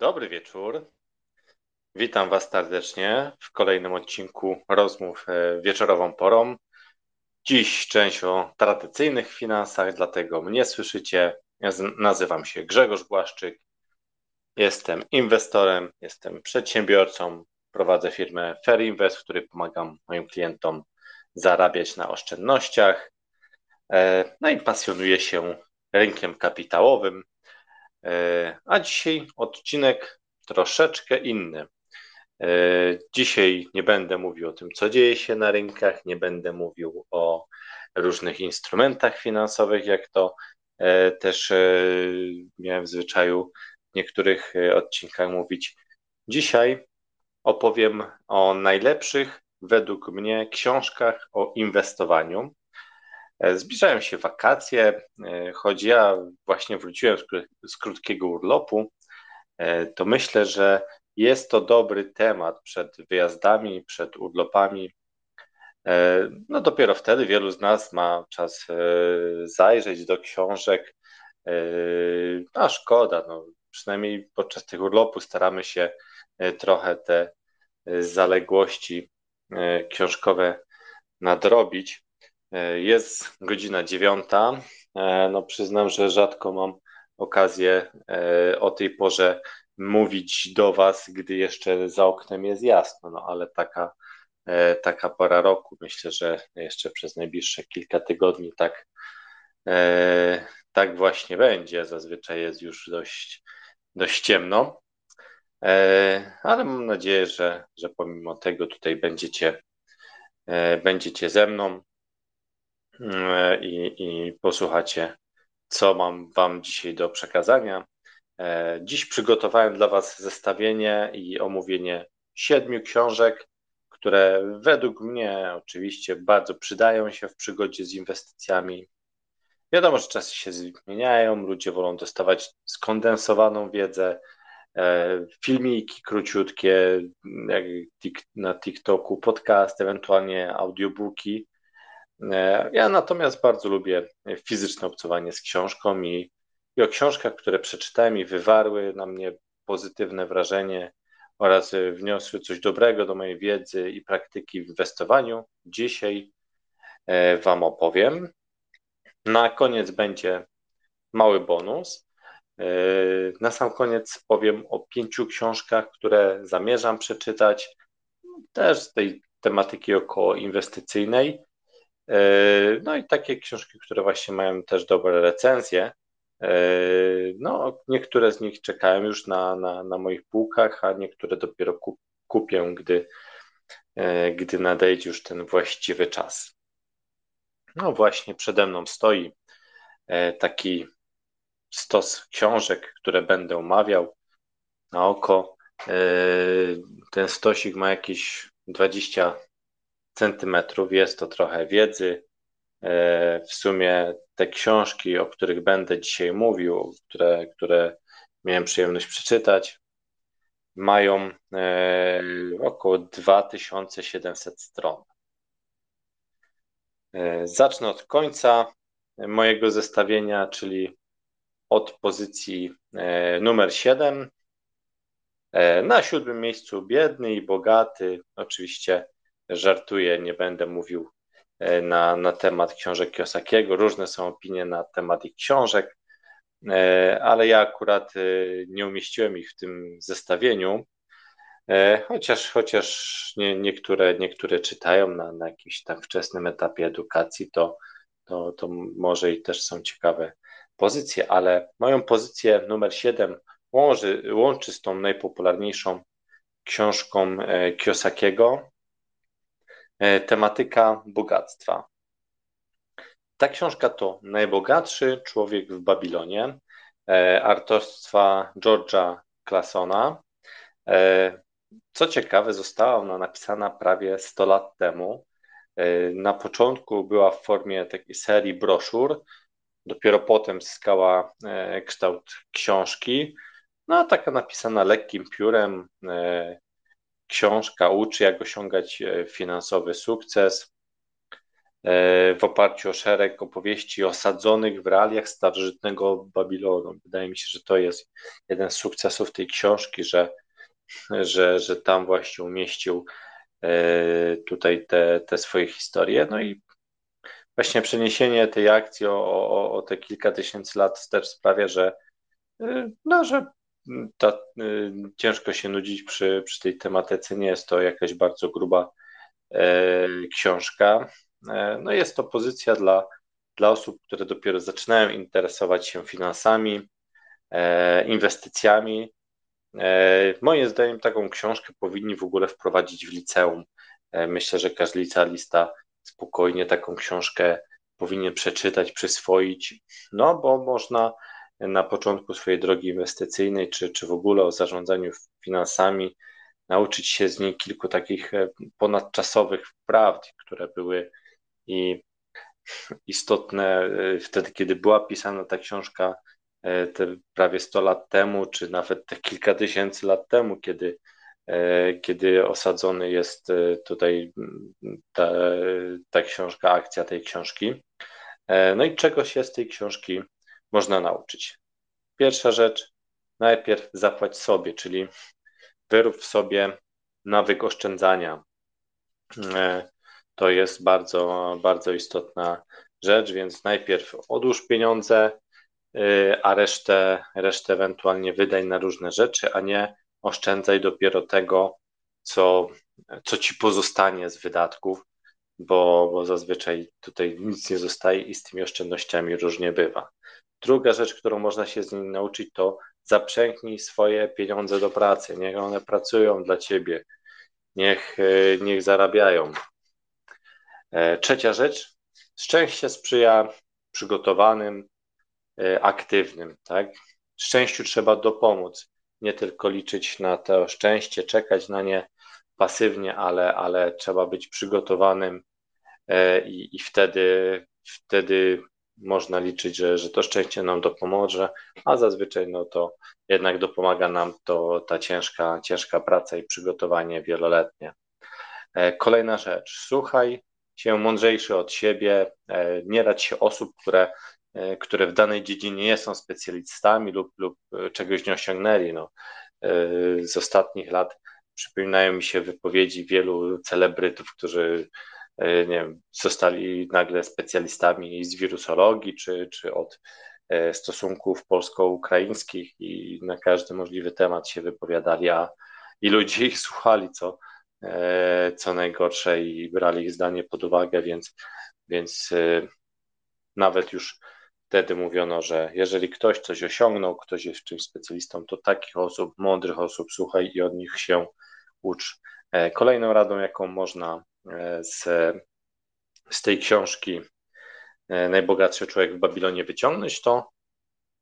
Dobry wieczór. Witam Was serdecznie w kolejnym odcinku rozmów e, wieczorową porą. Dziś część o tradycyjnych finansach, dlatego mnie słyszycie. Ja nazywam się Grzegorz Błaszczyk. Jestem inwestorem, jestem przedsiębiorcą. Prowadzę firmę Fairinvest, w której pomagam moim klientom zarabiać na oszczędnościach. E, no i pasjonuję się rynkiem kapitałowym. E, a dzisiaj odcinek troszeczkę inny. E, dzisiaj nie będę mówił o tym, co dzieje się na rynkach, nie będę mówił o różnych instrumentach finansowych, jak to e, też miałem w zwyczaju w niektórych odcinkach mówić. Dzisiaj opowiem o najlepszych według mnie książkach o inwestowaniu. E, zbliżają się wakacje, e, choć ja właśnie wróciłem z krótkiego urlopu, e, to myślę, że jest to dobry temat przed wyjazdami, przed urlopami. No dopiero wtedy wielu z nas ma czas zajrzeć do książek. A szkoda, no, przynajmniej podczas tych urlopów staramy się trochę te zaległości książkowe nadrobić. E, jest godzina dziewiąta. E, no przyznam, że rzadko mam okazję e, o tej porze mówić do Was, gdy jeszcze za oknem jest jasno, no ale taka, taka pora roku. Myślę, że jeszcze przez najbliższe kilka tygodni tak, tak właśnie będzie. Zazwyczaj jest już dość, dość ciemno, ale mam nadzieję, że, że pomimo tego tutaj będziecie, będziecie ze mną. E, i, i posłuchacie, co mam Wam dzisiaj do przekazania. E, dziś przygotowałem dla Was zestawienie i omówienie siedmiu książek, które według mnie oczywiście bardzo przydają się w przygodzie z inwestycjami. Wiadomo, że czasy się zmieniają, ludzie wolą dostawać skondensowaną wiedzę, e, filmiki króciutkie, na TikToku, podcast, ewentualnie audiobooki. E, ja natomiast bardzo lubię fizyczne obcowanie z książką i, i o książkach, które przeczytałem i wywarły na mnie pozytywne wrażenie oraz wniosły coś dobrego do mojej wiedzy i praktyki w inwestowaniu. Dzisiaj e, Wam opowiem. Na koniec będzie mały bonus. E, na sam koniec powiem o pięciu książkach, które zamierzam przeczytać, też z tej tematyki około inwestycyjnej no i takie książki, które właśnie mają też dobre recenzje. E, no, niektóre z nich czekają już na, na, na moich półkach, a niektóre dopiero kup, kupię, gdy, e, gdy nadejdzie już ten właściwy czas. No właśnie przede mną stoi taki stos książek, które będę omawiał na oko. Ten stosik ma jakieś 20 centymetrów. Jest to trochę wiedzy. E, w sumie te książki, o których będę dzisiaj mówił, które, które miałem przyjemność przeczytać, mają e, około 2700 stron. E, zacznę od końca mojego zestawienia, czyli od pozycji numer 7. Na siódmym miejscu biedny i bogaty, oczywiście żartuję, nie będę mówił e, na, na temat książek Kiosakiego. Różne są opinie na temat ich książek, e, ale ja akurat e, nie umieściłem ich w tym zestawieniu. Chociaż, chociaż nie, niektóre, niektóre czytają na, na jakimś tam wczesnym etapie edukacji, to, to, to może i też są ciekawe pozycje, ale moją pozycję numer 7 łączy, łączy z tą najpopularniejszą książką Kiosakiego, tematyka bogactwa. Ta książka to Najbogatszy człowiek w Babilonie e, autorstwa George'a Classona. E, co ciekawe, została ona napisana prawie 100 lat temu. Na początku była w formie takiej serii broszur, dopiero potem zyskała kształt książki. No, taka napisana lekkim piórem, książka uczy, jak osiągać e, finansowy sukces. w oparciu o szereg opowieści osadzonych w realiach starożytnego Babilonu. Wydaje mi się, że to jest jeden z sukcesów tej książki, że, że, że tam właśnie umieścił tutaj te, te swoje historie. No i właśnie przeniesienie tej akcji o, o, o te kilka tysięcy lat też sprawia, że, no, że ta, y, ciężko się nudzić przy, przy tej tematyce. Nie jest to jakaś bardzo gruba e, książka. E, no jest to pozycja dla, dla osób, które dopiero zaczynają interesować się finansami, e, inwestycjami. Moim zdaniem taką książkę powinni w ogóle wprowadzić w liceum. Myślę, że każdy licealista spokojnie taką książkę powinien przeczytać, przyswoić, no bo można na początku swojej drogi inwestycyjnej, czy, czy w ogóle o zarządzaniu finansami, nauczyć się z niej kilku takich e, ponadczasowych prawd, które były i istotne e, wtedy, kiedy była pisana ta książka, e, te prawie 100 lat temu, czy nawet te kilka tysięcy lat temu, kiedy kiedy osadzony jest tutaj ta, ta książka, akcja tej książki. No i czego się z tej książki można nauczyć? Pierwsza rzecz, najpierw zapłać sobie, czyli wyrób w sobie nawyk oszczędzania. To jest bardzo, bardzo istotna rzecz, więc najpierw odłóż pieniądze, a resztę, resztę ewentualnie wydaj na różne rzeczy, a nie oszczędzaj dopiero tego, co, co ci pozostanie z wydatków, bo, bo zazwyczaj tutaj nic nie zostaje i z tymi oszczędnościami różnie bywa. Druga rzecz, którą można się z nimi nauczyć, to zaprzęgnij swoje pieniądze do pracy. Niech one pracują dla ciebie, niech, niech zarabiają. E, trzecia rzecz, szczęście sprzyja przygotowanym, e, aktywnym. Tak? Szczęściu trzeba dopomóc nie tylko liczyć na to szczęście, czekać na nie pasywnie, ale, ale trzeba być przygotowanym e, i, i wtedy, wtedy można liczyć, że, że to szczęście nam dopomoże, a zazwyczaj no to jednak dopomaga nam to ta ciężka, ciężka praca i przygotowanie wieloletnie. E, kolejna rzecz, słuchaj się mądrzejszy od siebie, e, nie rać się osób, które E, które w danej dziedzinie nie są specjalistami lub, lub czegoś nie osiągnęli. No, z ostatnich lat przypominają mi się wypowiedzi wielu celebrytów, którzy nie wiem, zostali nagle specjalistami z wirusologii czy, czy od stosunków polsko-ukraińskich i na każdy możliwy temat się wypowiadali, a i ludzie ich słuchali, co, co najgorsze i brali ich zdanie pod uwagę, więc, więc nawet już Wtedy mówiono, że jeżeli ktoś coś osiągnął, ktoś jest czymś specjalistą, to takich osób, mądrych osób, słuchaj i od nich się ucz. E, kolejną radą, jaką można e, z, z tej książki e, Najbogatszy człowiek w Babilonie wyciągnąć, to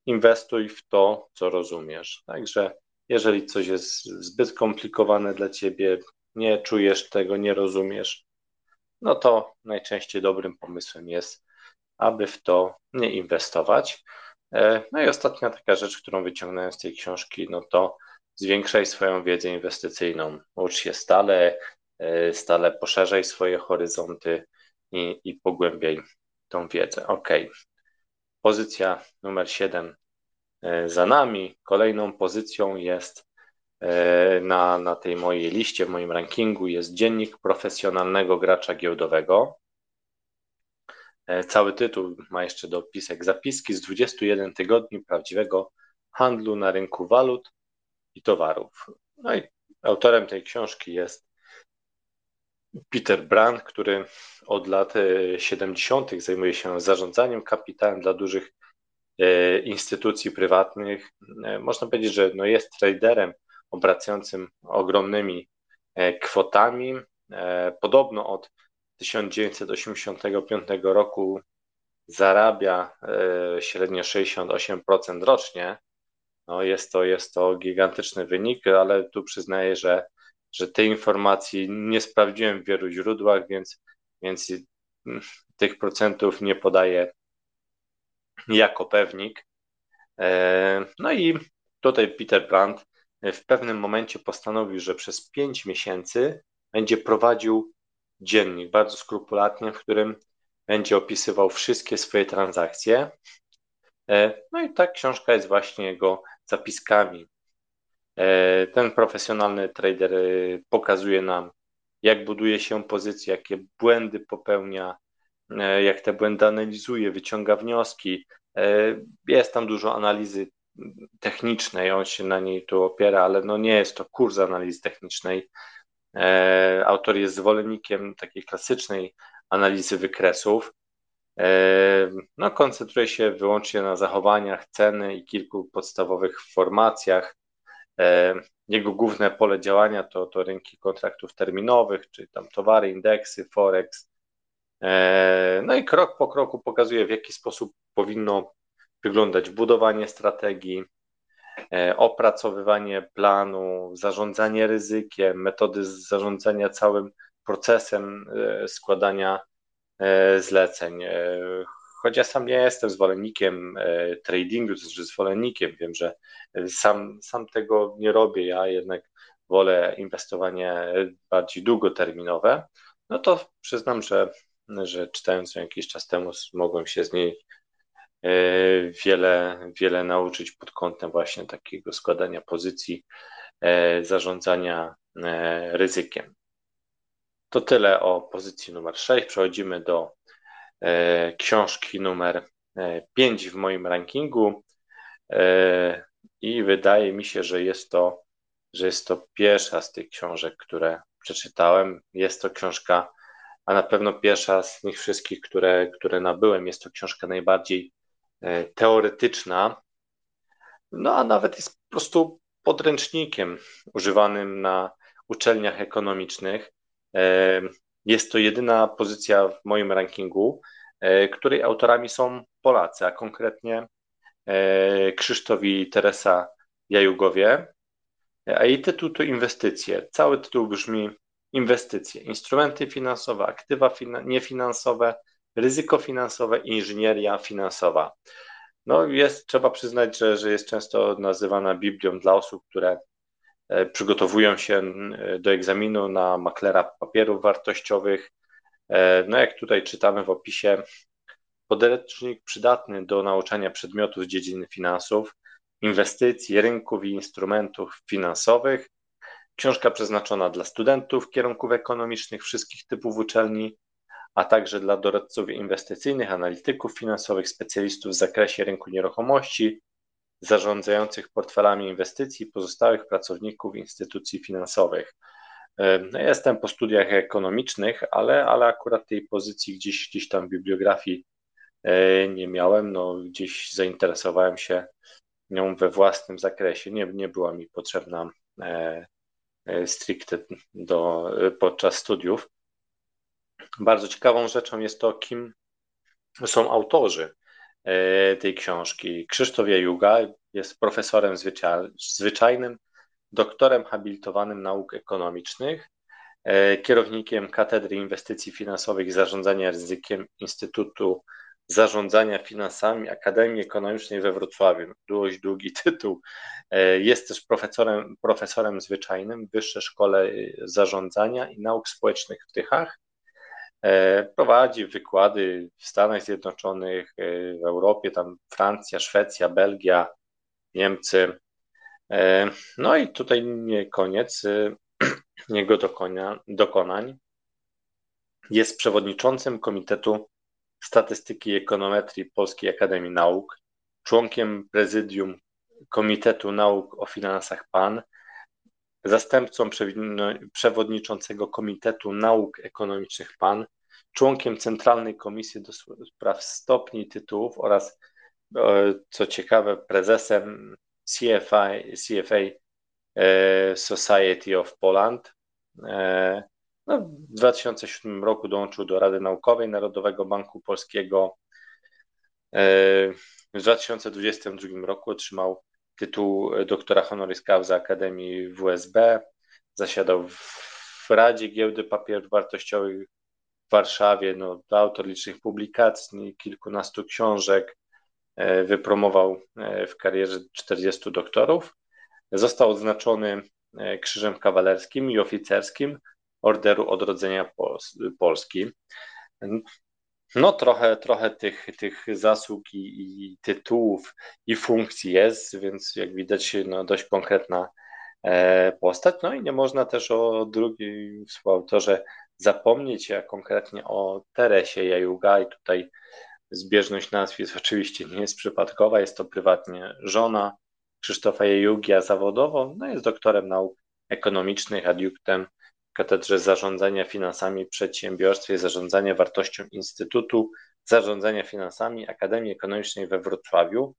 inwestuj w to, co rozumiesz. Także jeżeli coś jest zbyt komplikowane dla ciebie, nie czujesz tego, nie rozumiesz, no to najczęściej dobrym pomysłem jest aby w to nie inwestować. E, no i ostatnia taka rzecz, którą wyciągnąłem z tej książki, no to zwiększaj swoją wiedzę inwestycyjną. Ucz się stale, stale poszerzaj swoje horyzonty i, i pogłębiaj tą wiedzę. Ok. Pozycja numer 7 e, za nami. Kolejną pozycją jest na, na tej mojej liście, w moim rankingu jest dziennik profesjonalnego gracza giełdowego. Cały tytuł ma jeszcze dopisek zapiski z 21 tygodni prawdziwego handlu na rynku walut i towarów. No i autorem tej książki jest Peter Brand, który od lat 70. E, zajmuje się zarządzaniem kapitałem dla dużych e, instytucji prywatnych. Można powiedzieć, że no jest traderem obracającym ogromnymi kwotami. Podobno od 1985 roku zarabia e, średnio 68% rocznie, no jest, to, jest to gigantyczny wynik, ale tu przyznaję, że, że tej informacji nie sprawdziłem w wielu źródłach, więc, więc tych procentów nie podaję jako pewnik. E, no i tutaj Peter Brandt w pewnym momencie postanowił, że przez 5 miesięcy będzie prowadził dziennik, bardzo skrupulatnie, w którym będzie opisywał wszystkie swoje transakcje. No i ta książka jest właśnie jego zapiskami. Ten profesjonalny trader pokazuje nam, jak buduje się pozycję, jakie błędy popełnia, jak te błędy analizuje, wyciąga wnioski. Jest tam dużo analizy technicznej, on się na niej tu opiera, ale no nie jest to kurs analizy technicznej. E, autor jest zwolennikiem takiej klasycznej analizy wykresów. E, no, koncentruje się wyłącznie na zachowaniach ceny i kilku podstawowych formacjach. E, jego główne pole działania to, to rynki kontraktów terminowych, czyli tam towary, indeksy, forex. No i krok po kroku pokazuje, w jaki sposób powinno wyglądać budowanie strategii, e, opracowywanie planu, zarządzanie ryzykiem, metody zarządzania całym procesem e, składania e, zleceń. Choć ja sam nie jestem zwolennikiem tradingu, to znaczy zwolennikiem, wiem, że sam, sam tego nie robię, ja jednak wolę inwestowanie bardziej długoterminowe, no to przyznam, że, że czytając ją jakiś czas temu, mogłem się z niej E, wiele, wiele nauczyć pod kątem właśnie takiego składania pozycji, e, zarządzania e, ryzykiem. To tyle o pozycji numer 6. Przechodzimy do książki numer 5 w moim rankingu i wydaje mi się, że jest to, że jest to pierwsza z tych książek, które przeczytałem. Jest to książka, a na pewno pierwsza z nich wszystkich, które, które nabyłem. Jest to książka najbardziej E, teoretyczna, no a nawet jest po prostu podręcznikiem używanym na uczelniach ekonomicznych. E, jest to jedyna pozycja w moim rankingu, e, której autorami są Polacy, a konkretnie Krzysztof i Teresa Jajugowie, a jej tytuł to Inwestycje. Cały tytuł brzmi Inwestycje, instrumenty finansowe, aktywa niefinansowe, ryzyko finansowe inżynieria finansowa. No jest, trzeba przyznać, że, że jest często nazywana Biblią dla osób, które e, przygotowują się do egzaminu na maklera papierów wartościowych. E, no jak tutaj czytamy w opisie, podręcznik przydatny do nauczania przedmiotów z dziedziny finansów, inwestycji, rynków i instrumentów finansowych. Książka przeznaczona dla studentów kierunków ekonomicznych wszystkich typów uczelni, a także dla doradców inwestycyjnych, analityków finansowych, specjalistów w zakresie rynku nieruchomości, zarządzających portfelami inwestycji, pozostałych pracowników instytucji finansowych. No, jestem po studiach ekonomicznych, ale, ale akurat tej pozycji gdzieś, gdzieś tam w bibliografii e, nie miałem. No, gdzieś zainteresowałem się nią we własnym zakresie. Nie, nie była mi potrzebna e, e, stricte do, podczas studiów. Bardzo ciekawą rzeczą jest to, kim są autorzy e, tej książki. Krzysztof Jajuga jest profesorem zwyczajnym, doktorem habilitowanym nauk ekonomicznych, e, kierownikiem Katedry Inwestycji Finansowych i Zarządzania Ryzykiem Instytutu Zarządzania Finansami Akademii Ekonomicznej we Wrocławiu. Dość długi tytuł. E, jest też profesorem, profesorem zwyczajnym w Wyższej Szkole Zarządzania i Nauk Społecznych w Tychach E, prowadzi wykłady w Stanach Zjednoczonych, e, w Europie, tam Francja, Szwecja, Belgia, Niemcy. E, no i tutaj nie koniec jego dokonia, dokonań. Jest przewodniczącym Komitetu Statystyki i Ekonometrii Polskiej Akademii Nauk, członkiem prezydium Komitetu Nauk o Finansach PAN, zastępcą przewodniczącego Komitetu Nauk Ekonomicznych PAN, członkiem Centralnej Komisji do Spraw Stopni i Tytułów oraz, e, co ciekawe, prezesem CFA, CFA e, Society of Poland. E, no, w 2007 roku dołączył do Rady Naukowej Narodowego Banku Polskiego. W 2022 roku otrzymał tytuł doktora honoris causa Akademii WSB. Zasiadał w Radzie Giełdy Papierów Wartościowych w Warszawie. No, autor licznych publikacji, kilkunastu książek. E, wypromował e, w karierze 40 doktorów. Został odznaczony e, Krzyżem Kawalerskim i Oficerskim Orderu Odrodzenia Polski. No trochę, trochę tych, tych zasług i, i tytułów i funkcji jest, więc jak widać no, dość konkretna e, postać. No i nie można też o drugim współautorze zapomnieć, a konkretnie o Teresie Jajuga i tutaj zbieżność nazwisk oczywiście nie jest przypadkowa, jest to prywatnie żona Krzysztofa Jajugi, a zawodowo no jest doktorem nauk ekonomicznych, adiunktem Katedrze Zarządzania Finansami w Przedsiębiorstwie Zarządzania Wartością Instytutu Zarządzania Finansami Akademii Ekonomicznej we Wrocławiu.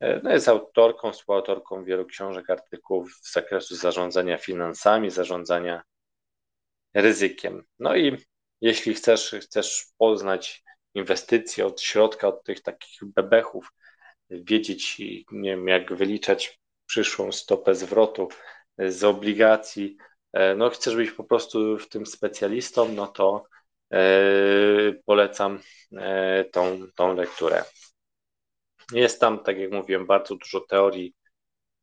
E, no jest autorką, współautorką wielu książek, artykułów z zakresu zarządzania finansami, zarządzania ryzykiem. No i jeśli chcesz, chcesz poznać inwestycje od środka, od tych takich bebechów, wiedzieć, nie wiem, jak wyliczać przyszłą stopę zwrotu z obligacji, no chcesz być po prostu w tym specjalistą, no to e, polecam e, tą, tą lekturę. Jest tam, tak jak mówiłem, bardzo dużo teorii,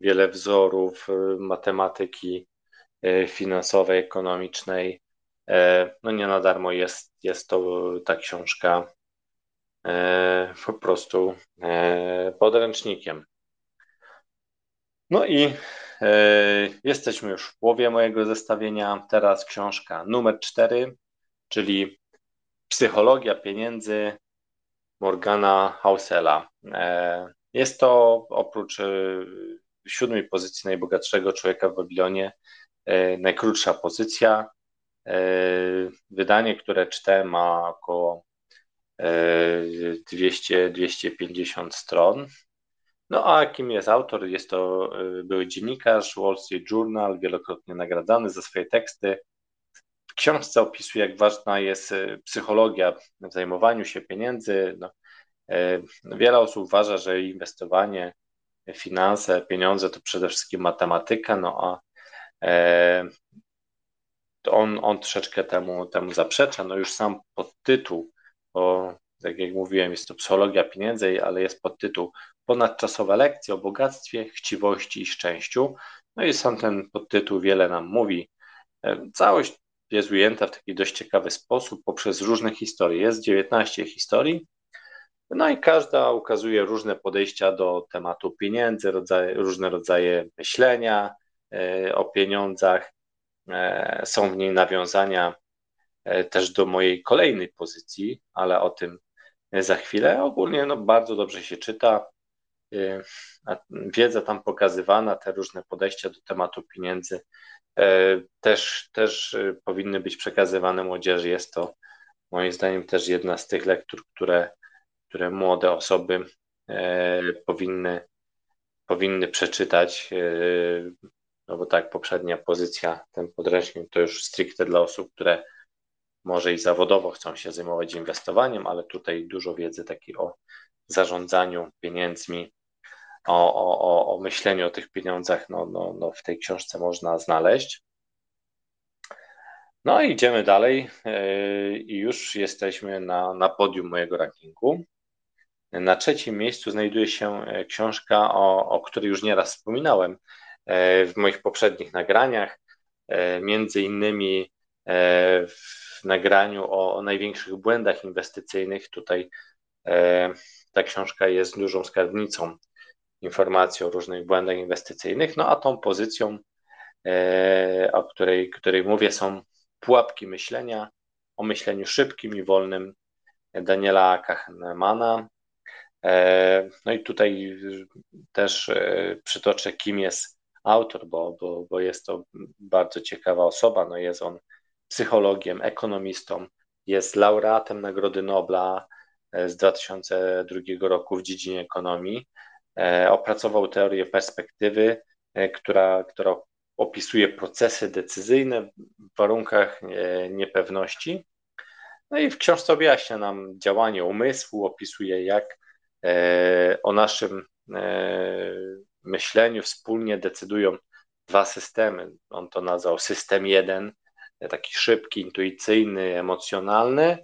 wiele wzorów matematyki finansowej, ekonomicznej. No nie na darmo jest, jest to ta książka po prostu podręcznikiem. No i E, jesteśmy już w połowie mojego zestawienia. Teraz książka numer 4, czyli Psychologia pieniędzy Morgana Hausela. E, jest to oprócz e, siódmej pozycji najbogatszego człowieka w Babilonie najkrótsza pozycja. Wydanie, które czytałem, ma około 200-250 stron. No a kim jest autor? Jest to y, były dziennikarz Wall Street Journal, wielokrotnie nagradzany za swoje teksty. W książce opisuje, jak ważna jest y, psychologia w zajmowaniu się pieniędzy. No, y, wiele osób uważa, że inwestowanie, finanse, pieniądze to przede wszystkim matematyka, no a e, on, on troszeczkę temu, temu zaprzecza. No już sam podtytuł, bo tak jak mówiłem, jest to psychologia pieniędzy, ale jest podtytuł ponadczasowe lekcje o bogactwie, chciwości i szczęściu. No i sam ten podtytuł wiele nam mówi. E, całość jest ujęta w taki dość ciekawy sposób poprzez różne historie. Jest 19 historii, no i każda ukazuje różne podejścia do tematu pieniędzy, rodzaje, różne rodzaje myślenia e, o pieniądzach. E, są w niej nawiązania też do mojej kolejnej pozycji, ale o tym za chwilę. Ogólnie no, bardzo dobrze się czyta. Y, wiedza tam pokazywana, te różne podejścia do tematu pieniędzy y, też, też y, powinny być przekazywane młodzieży. Jest to moim zdaniem też jedna z tych lektur, które, które młode osoby powinny, powinny przeczytać. No bo tak, poprzednia pozycja, ten podręcznik to już stricte dla osób, które może i zawodowo chcą się zajmować inwestowaniem, ale tutaj dużo wiedzy takiej o zarządzaniu pieniędzmi, o, o, o myśleniu o tych pieniądzach no, no, no w tej książce można znaleźć. No i idziemy dalej yy, i już jesteśmy na, na podium mojego rankingu. Na trzecim miejscu znajduje się e, książka, o, o której już nieraz wspominałem e, w moich poprzednich nagraniach, między innymi w nagraniu o, o największych błędach inwestycyjnych. Tutaj ta książka jest dużą skarbnicą informacji o różnych błędach inwestycyjnych, no a tą pozycją, e, o której, której mówię, są pułapki myślenia, o myśleniu szybkim i wolnym Daniela Kahnemana. E, no i tutaj też e, przytoczę, kim jest autor, bo, bo, bo jest to bardzo ciekawa osoba. No jest on psychologiem, ekonomistą, jest laureatem Nagrody Nobla z 2002 roku w dziedzinie ekonomii. E, opracował teorię perspektywy, e, która, która opisuje procesy decyzyjne w warunkach e, niepewności. No i w książce objaśnia nam działanie umysłu, opisuje jak o naszym myśleniu wspólnie decydują dwa systemy. On to nazwał system jeden, taki szybki, intuicyjny, emocjonalny,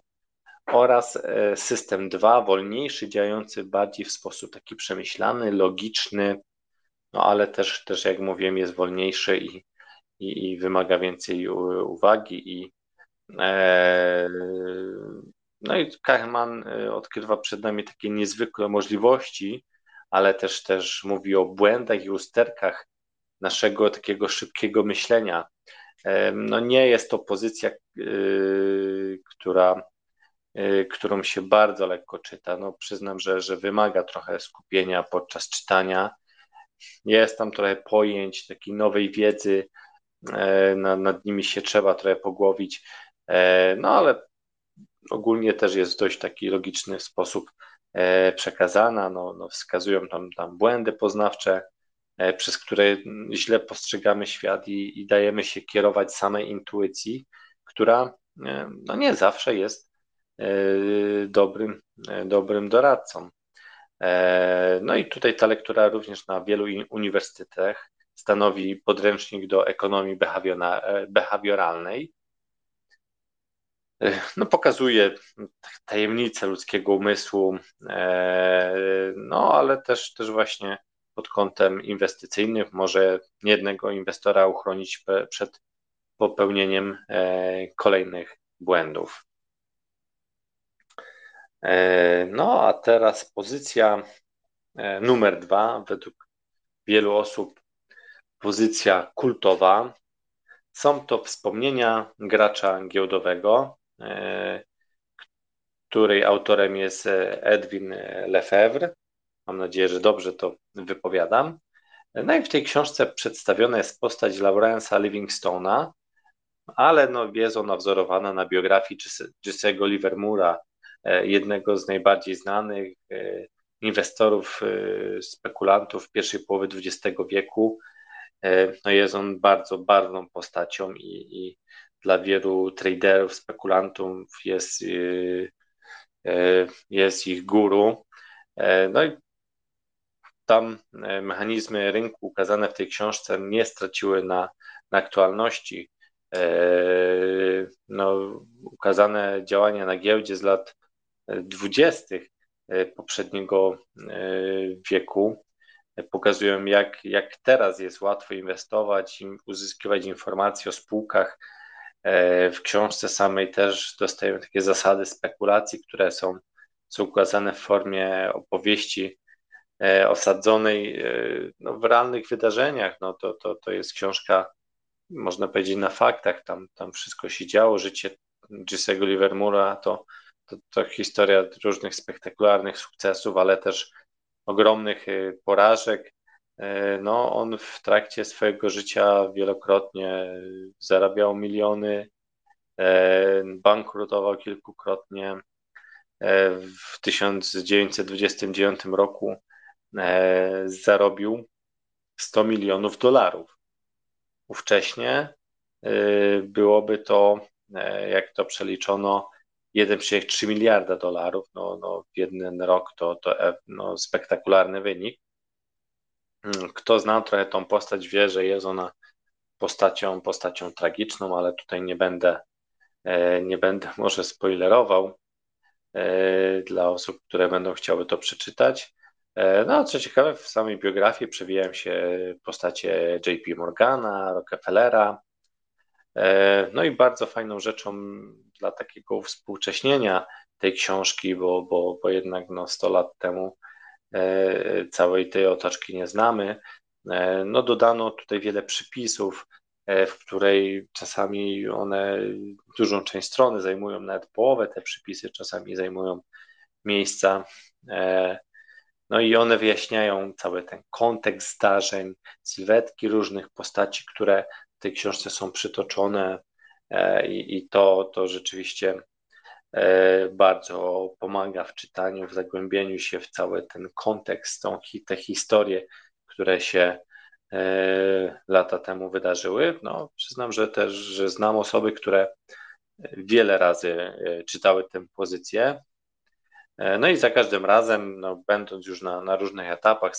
oraz e, system 2, wolniejszy, działający bardziej w sposób taki przemyślany, logiczny, no ale też, też jak mówiłem, jest wolniejszy i, i, i wymaga więcej uwagi i e, no i Kahneman odkrywa przed nami takie niezwykłe możliwości, ale też, też mówi o błędach i usterkach naszego takiego szybkiego myślenia. No nie jest to pozycja, która Y, którą się bardzo lekko czyta. No, przyznam, że, że wymaga trochę skupienia podczas czytania. Jest tam trochę pojęć, takiej nowej wiedzy, e, nad, nad nimi się trzeba trochę pogłowić, e, no ale ogólnie też jest w dość taki logiczny sposób e, przekazana. No, no wskazują tam, tam błędy poznawcze, przez które źle postrzegamy świat i, i dajemy się kierować samej intuicji, która no nie zawsze jest E, dobrym, e, dobrym doradcą. E, no i tutaj ta lektura również na wielu uniwersytetach stanowi podręcznik do ekonomii behawioralnej. No, pokazuje tajemnice ludzkiego umysłu, no ale też, też właśnie pod kątem inwestycyjnym może jednego inwestora uchronić przed popełnieniem kolejnych błędów. E, no a teraz pozycja e, numer dwa, według wielu osób pozycja kultowa. Są to wspomnienia gracza giełdowego, e, której autorem jest Edwin Lefebvre. Mam nadzieję, że dobrze to wypowiadam. No i w tej książce przedstawiona jest postać Laurence'a Livingstone'a, ale no jest ona wzorowana na biografii Jesse'ego Livermora, E, jednego z najbardziej znanych e, inwestorów, e, spekulantów pierwszej połowy XX wieku. No jest on bardzo barwną postacią i, i dla wielu traderów, spekulantów jest, jest ich guru. No i tam mechanizmy rynku ukazane w tej książce nie straciły na, na aktualności. No, ukazane działania na giełdzie z lat dwudziestych e, poprzedniego e, wieku pokazują, jak, jak teraz jest łatwo inwestować i uzyskiwać informacje o spółkach. E, w książce samej też dostajemy takie zasady spekulacji, które są, są ukazane w formie opowieści osadzonej no, w realnych wydarzeniach. No, to, to, to jest książka, można powiedzieć, na faktach. Tam, tam wszystko się działo. Życie Jesse'ego Livermora to to, to historia różnych spektakularnych sukcesów, ale też ogromnych y, porażek. No, on w trakcie swojego życia wielokrotnie zarabiał miliony, bankrutował kilkukrotnie. W 1929 roku zarobił 100 milionów dolarów. Ówcześnie byłoby to, jak to przeliczono, 1,3 miliarda dolarów no, no, w jeden rok to, to e, no, spektakularny wynik. Mm, kto zna trochę tą postać, wie, że jest ona postacią, postacią tragiczną, ale tutaj nie będę, e, nie będę może spoilerował e, dla osób, które będą chciały to przeczytać. No, co ciekawe, w samej biografii przewijają się postacie JP Morgana, Rockefellera. No i bardzo fajną rzeczą dla takiego współcześnienia tej książki, bo, bo, bo jednak no 100 lat temu e, całej tej otoczki nie znamy. E, no dodano tutaj wiele przypisów, e, w której czasami one dużą część strony zajmują nawet połowę, te przypisy czasami zajmują miejsca. No i one wyjaśniają cały ten kontekst zdarzeń, sylwetki różnych postaci, które w tej książce są przytoczone, E, i, to, to rzeczywiście e, bardzo pomaga w czytaniu, w zagłębieniu się w cały ten kontekst, tą, te historie, które się e, lata temu wydarzyły. No, przyznam, że też że znam osoby, które wiele razy czytały tę pozycję. No i za każdym razem, no, będąc już na, na różnych etapach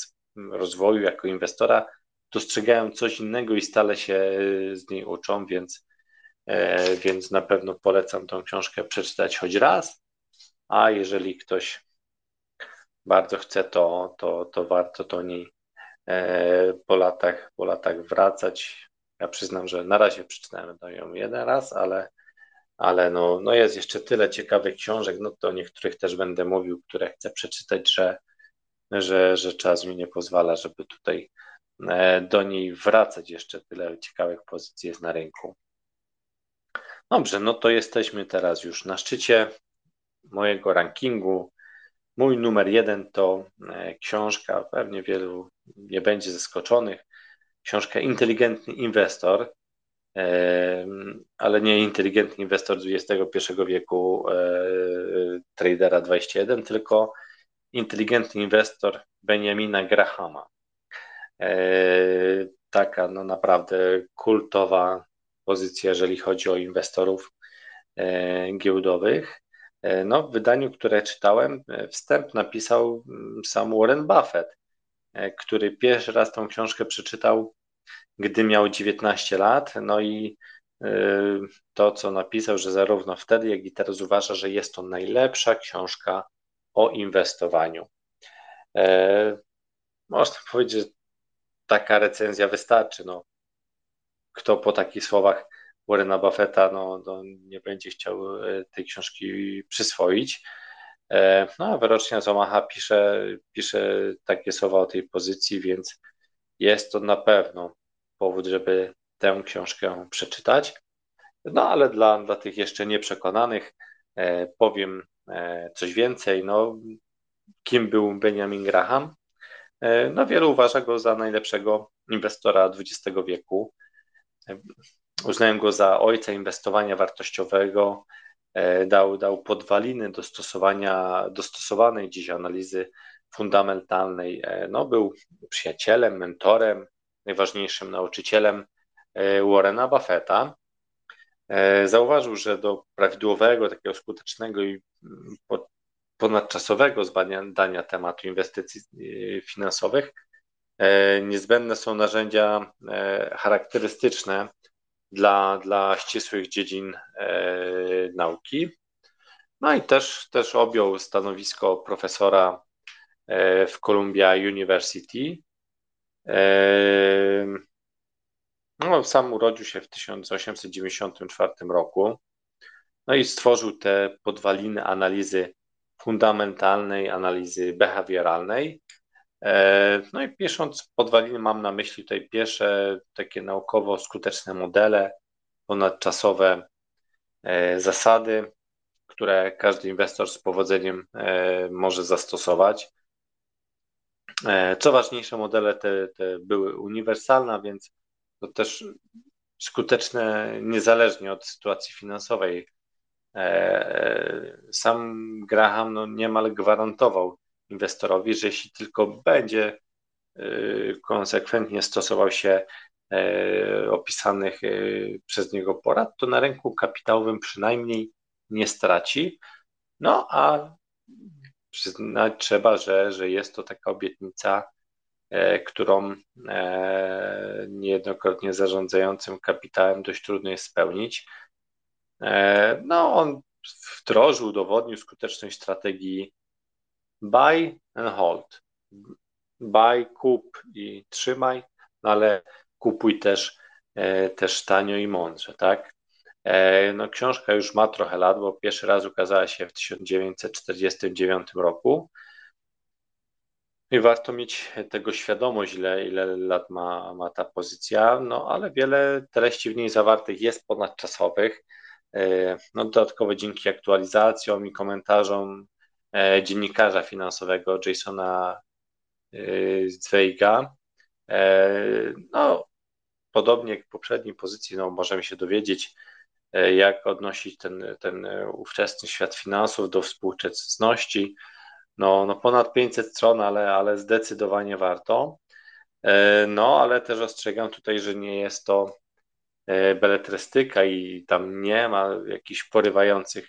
rozwoju jako inwestora, dostrzegają coś innego i stale się z niej uczą, więc E, więc na pewno polecam tą książkę przeczytać choć raz, a jeżeli ktoś bardzo chce, to, to, to warto do niej e, po latach, po latach wracać. Ja przyznam, że na razie przeczytałem ją jeden raz, ale ale no, no jest jeszcze tyle ciekawych książek, no to o niektórych też będę mówił, które chcę przeczytać, że, że, że czas mi nie pozwala, żeby tutaj e, do niej wracać. Jeszcze tyle ciekawych pozycji jest na rynku. Dobrze, no to jesteśmy teraz już na szczycie mojego rankingu. Mój numer jeden to e, książka, pewnie wielu nie będzie zaskoczonych, książka Inteligentny Inwestor, ale nie inteligentny inwestor XXI wieku e, Tradera 21, tylko inteligentny inwestor Benjamina Grahama. Taka no naprawdę kultowa pozycja, jeżeli chodzi o inwestorów giełdowych. E, no, w wydaniu, które czytałem, e, wstęp napisał mm, sam Warren Buffett, e, który pierwszy raz tą książkę przeczytał, gdy miał 19 lat. No i to, co napisał, że zarówno wtedy, jak i teraz uważa, że jest to najlepsza książka o inwestowaniu. Można powiedzieć, że taka recenzja wystarczy. No, kto po takich słowach Warrena Buffetta no, no, nie będzie chciał e, tej książki przyswoić. E, no a wyrocznia z Omaha pisze, pisze takie słowa o tej pozycji, więc jest to na pewno powód, żeby tę książkę przeczytać. No ale dla, dla tych jeszcze nieprzekonanych e, powiem coś więcej. No, kim był Benjamin Graham? No, wielu uważa go za najlepszego inwestora XX wieku. Uznałem go za ojca inwestowania wartościowego, e, dał, dał podwaliny do stosowania, dostosowanej dziś analizy fundamentalnej. E, no, był przyjacielem, mentorem, najważniejszym nauczycielem e, Warrena Buffetta. Zauważył, że do prawidłowego, takiego skutecznego i mm, ponadczasowego zbadania tematu inwestycji finansowych niezbędne są narzędzia charakterystyczne dla, dla ścisłych dziedzin e, nauki. No i też, też objął stanowisko profesora e, w Columbia University. E, no, sam urodził się w 1894 roku. No i stworzył te podwaliny analizy fundamentalnej, analizy behawioralnej, E, no i pisząc podwaliny mam na myśli tutaj pierwsze takie naukowo skuteczne modele, ponadczasowe e, zasady, które każdy inwestor z powodzeniem e, może zastosować. Co ważniejsze, modele te, te były uniwersalne, więc to też skuteczne niezależnie od sytuacji finansowej. Sam Graham no, niemal gwarantował inwestorowi, że jeśli tylko będzie konsekwentnie stosował się opisanych przez niego porad, to na rynku kapitałowym przynajmniej nie straci. No a przyznać trzeba, że, że jest to taka obietnica, którą niejednokrotnie zarządzającym kapitałem dość trudno jest spełnić. No, on wdrożył, udowodnił skuteczność strategii buy and hold. Buy, kup i trzymaj, no ale kupuj też, e, też tanio i mądrze, tak? E, no, książka już ma trochę lat, bo pierwszy raz ukazała się w 1949 roku. I warto mieć tego świadomość, ile, ile lat ma, ma ta pozycja, no ale wiele treści w niej zawartych jest ponadczasowych. E, no, dodatkowo dzięki aktualizacjom i komentarzom E, dziennikarza finansowego Jasona Zweiga. No, podobnie jak w poprzedniej pozycji, no, możemy się dowiedzieć, jak odnosić ten, ten ówczesny świat finansów do współczesności. No, no ponad 500 stron, ale, ale zdecydowanie warto. No, ale też ostrzegam tutaj, że nie jest to beletrystyka i tam nie ma jakichś porywających,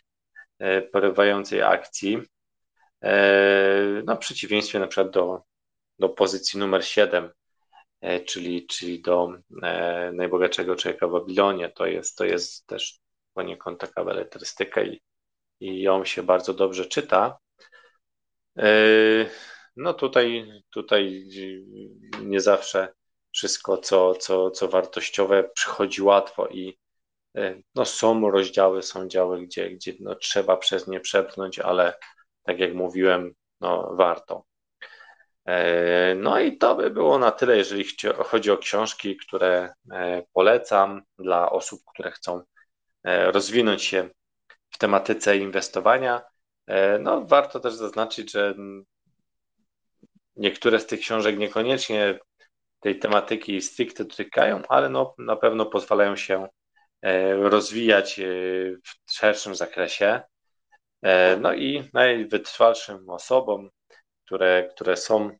porywającej akcji. E, no, w przeciwieństwie na przykład do, do pozycji numer 7, e, czyli, czyli do e, najbogatszego człowieka w Babilonie, to jest, to jest też poniekąd taka beletrystyka i, i ją się bardzo dobrze czyta. No tutaj, tutaj nie zawsze wszystko, co, co, co wartościowe, przychodzi łatwo i no są rozdziały, są działy, gdzie, gdzie no trzeba przez nie przepchnąć, ale tak jak mówiłem, no warto. No i to by było na tyle, jeżeli chodzi o książki, które polecam dla osób, które chcą rozwinąć się w tematyce inwestowania. No, warto też zaznaczyć, że niektóre z tych książek niekoniecznie tej tematyki stricte dotykają, ale no, na pewno pozwalają się e, rozwijać e, w szerszym zakresie. E, no i najwytrwalszym osobom, które, które są,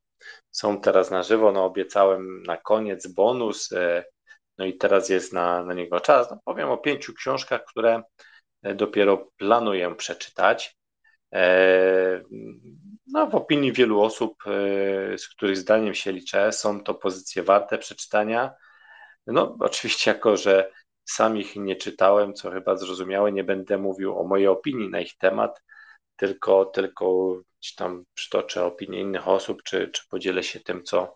są teraz na żywo, no obiecałem na koniec bonus, no i teraz jest na, na niego czas. No powiem o pięciu książkach, które dopiero planuję przeczytać. No, w opinii wielu osób, e, z których zdaniem się liczę, są to pozycje warte przeczytania. No, oczywiście, jako że sam ich nie czytałem, co chyba zrozumiałe, nie będę mówił o mojej opinii na ich temat, tylko, tylko tam przytoczę opinię innych osób, czy, czy podzielę się tym, co,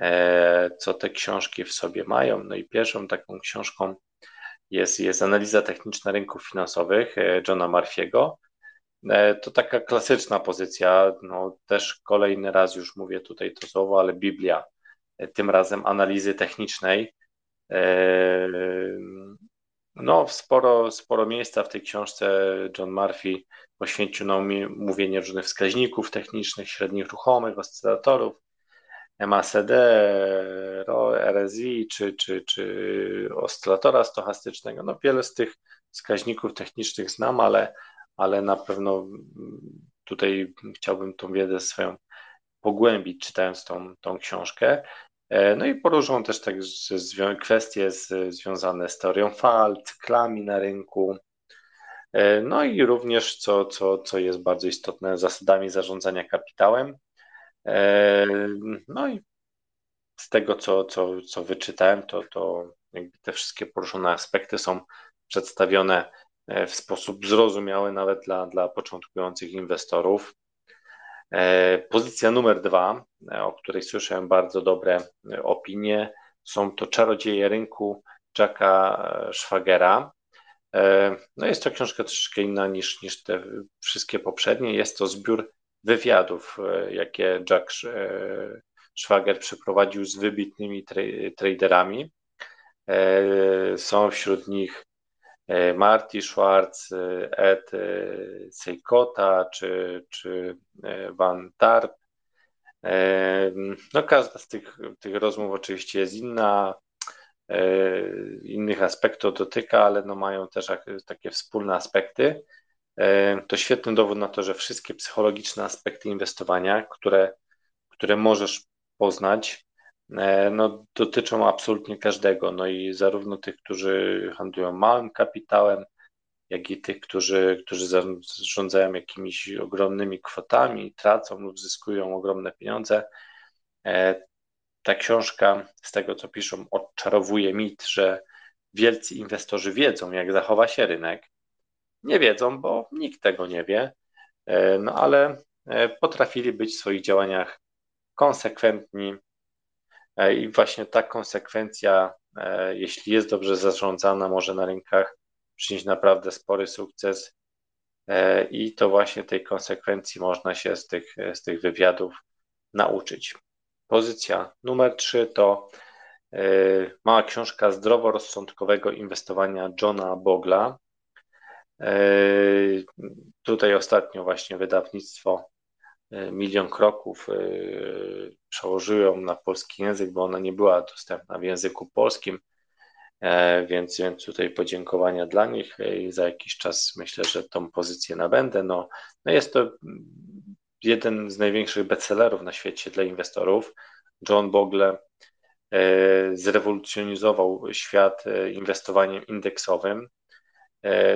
e, co te książki w sobie mają. No i pierwszą taką książką jest, jest analiza techniczna rynków finansowych e, Johna Murphy'ego. E, to taka klasyczna pozycja, no też kolejny raz już mówię tutaj to słowo, ale Biblia, tym razem analizy technicznej. No, sporo, sporo miejsca w tej książce John Murphy poświęcił na mówienie różnych wskaźników technicznych, średnich ruchomych, oscylatorów, MACD, RSI czy, czy, czy oscylatora stochastycznego. No, wiele z tych wskaźników technicznych znam, ale ale na pewno tutaj chciałbym tą wiedzę swoją pogłębić, czytając tą, tą książkę. E, no i poruszą też tak kwestie z, związane z teorią fal, cyklami na rynku, no i również, co, co, co jest bardzo istotne, zasadami zarządzania kapitałem. E, no i z tego, co, co, co wyczytałem, to, to te wszystkie poruszone aspekty są przedstawione E, w sposób zrozumiały nawet dla, dla początkujących inwestorów. E, pozycja numer dwa, e, o której słyszałem bardzo dobre opinie, są to Czarodzieje rynku Jacka Schwagera. No jest to książka troszeczkę inna niż, niż te wszystkie poprzednie. Jest to zbiór wywiadów, jakie Jack Schwager przeprowadził z wybitnymi traderami. Są wśród nich E, Marty Schwartz, e, Ed e, Seikota czy, czy Van Tarp. No każda z tych, tych rozmów oczywiście jest inna, innych aspektów dotyka, ale no mają też takie wspólne aspekty. To świetny dowód na to, że wszystkie psychologiczne aspekty inwestowania, które, które możesz poznać, E, no, dotyczą absolutnie każdego. No i zarówno tych, którzy handlują małym kapitałem, jak i tych, którzy, którzy zarządzają jakimiś ogromnymi kwotami, tracą lub zyskują ogromne pieniądze. E, ta książka, z tego co piszą, odczarowuje mit, że wielcy inwestorzy wiedzą, jak zachowa się rynek. Nie wiedzą, bo nikt tego nie wie, e, no ale potrafili być w swoich działaniach konsekwentni, E, I właśnie ta konsekwencja, e, jeśli jest dobrze zarządzana, może na rynkach przynieść naprawdę spory sukces. E, I to właśnie tej konsekwencji można się z tych, z tych wywiadów nauczyć. Pozycja numer 3 to mała książka zdroworozsądkowego inwestowania Johna Bogla. Tutaj ostatnio właśnie wydawnictwo E, milion kroków e, przełożyłem na polski język, bo ona nie była dostępna w języku polskim, e, więc, więc tutaj podziękowania dla nich i za jakiś czas myślę, że tą pozycję nabędę. No, no jest to jeden z największych bestsellerów na świecie dla inwestorów. John Bogle zrewolucjonizował świat inwestowaniem indeksowym.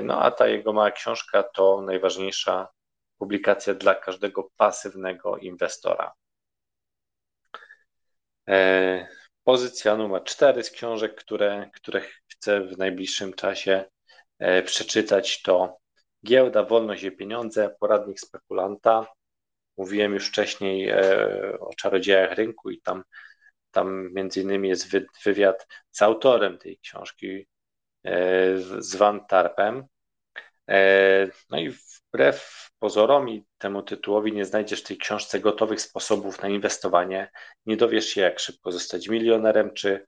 No a ta jego mała książka to najważniejsza publikacja dla każdego pasywnego inwestora. E, pozycja numer cztery z książek, które, które chcę w najbliższym czasie e, przeczytać, to Giełda, Wolność i Pieniądze, poradnik spekulanta. Mówiłem już wcześniej e, o czarodziejach rynku i tam, tam między innymi jest wywiad z autorem tej książki, z Van Tarpem. No i wbrew pozorom i temu tytułowi nie znajdziesz w tej książce gotowych sposobów na inwestowanie. Nie dowiesz się, jak szybko zostać milionerem, czy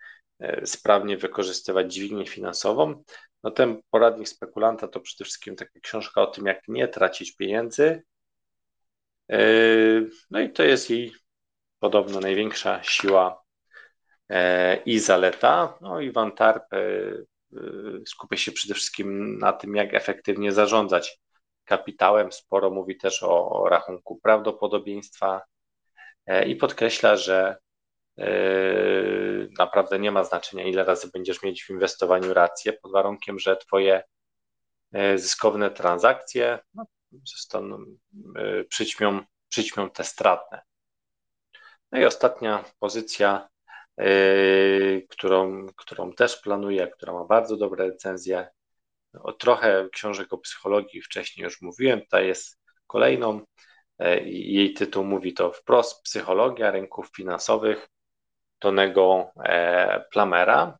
sprawnie wykorzystywać dźwignię finansową. No ten poradnik spekulanta to przede wszystkim taka książka o tym, jak nie tracić pieniędzy. No i to jest jej podobno największa siła e, i zaleta. No i Van Tarp e, skupia się przede wszystkim na tym, jak efektywnie zarządzać kapitałem. Sporo mówi też o, o rachunku prawdopodobieństwa e, i podkreśla, że naprawdę nie ma znaczenia, ile razy będziesz mieć w inwestowaniu rację, pod warunkiem, że Twoje zyskowne transakcje no, zostaną, przyćmią, przyćmią te stratne. No i ostatnia pozycja, yy, którą, którą też planuję, która ma bardzo dobre recenzje. O trochę książek o psychologii wcześniej już mówiłem, ta jest kolejną. Yy, jej tytuł mówi to wprost: Psychologia rynków finansowych Tonego e, Plamera.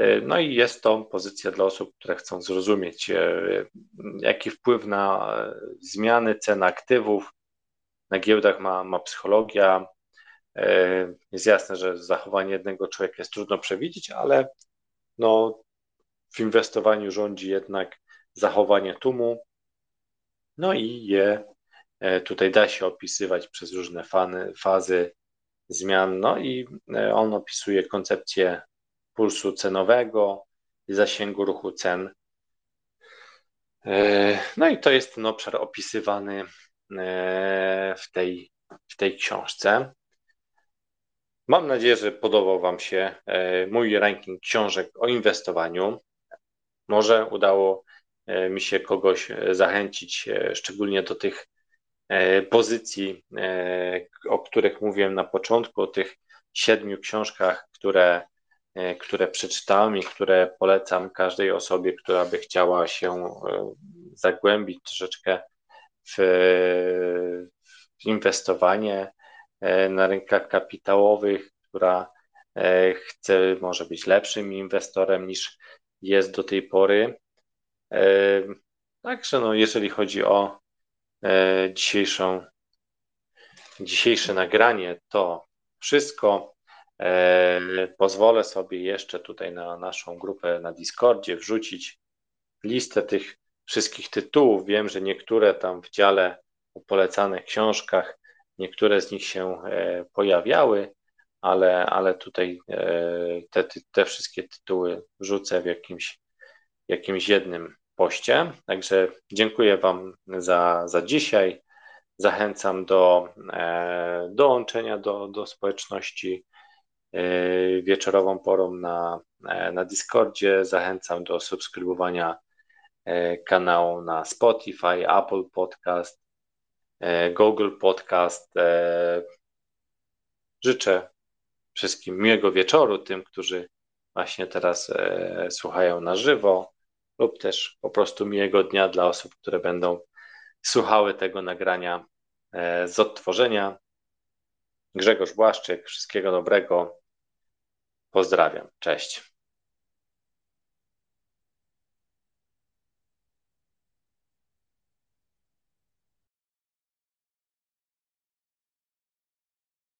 Yy, no i jest to pozycja dla osób, które chcą zrozumieć, jaki wpływ na zmiany cen aktywów na giełdach ma, ma psychologia, E, jest jasne, że zachowanie jednego człowieka jest trudno przewidzieć, ale no, w inwestowaniu rządzi jednak zachowanie tłumu. No i je e, tutaj da się opisywać przez różne fany, fazy zmian. No i e, on opisuje koncepcję pulsu cenowego i zasięgu ruchu cen. No i to jest ten obszar opisywany w tej, w tej książce. Mam nadzieję, że podobał Wam się e, mój ranking książek o inwestowaniu. Może udało e, mi się kogoś e, zachęcić, szczególnie do tych pozycji, o których mówiłem na początku, o tych siedmiu książkach, które, które przeczytałem i które polecam każdej osobie, która by chciała się zagłębić troszeczkę w, w inwestowanie, E, na rynkach kapitałowych, która e, chce może być lepszym inwestorem niż jest do tej pory. E, także no, jeżeli chodzi o dzisiejszą, dzisiejsze nagranie, to wszystko. Pozwolę sobie jeszcze tutaj na naszą grupę na Discordzie wrzucić listę tych wszystkich tytułów. Wiem, że niektóre tam w dziale o polecanych książkach Niektóre z nich się e, pojawiały, ale, ale tutaj e, te, te wszystkie tytuły wrzucę w jakimś, jakimś jednym poście. Także dziękuję Wam za, za dzisiaj. Zachęcam do e, dołączenia do, do społeczności wieczorową porą na, na Discordzie. Zachęcam do subskrybowania kanału na Spotify, Apple Podcast, E, Google Podcast. E, życzę wszystkim miłego wieczoru, tym, którzy właśnie teraz e, słuchają na żywo, lub też po prostu miłego dnia dla osób, które będą słuchały tego nagrania z odtworzenia. Grzegorz Błaszczyk, wszystkiego dobrego. Pozdrawiam. Cześć.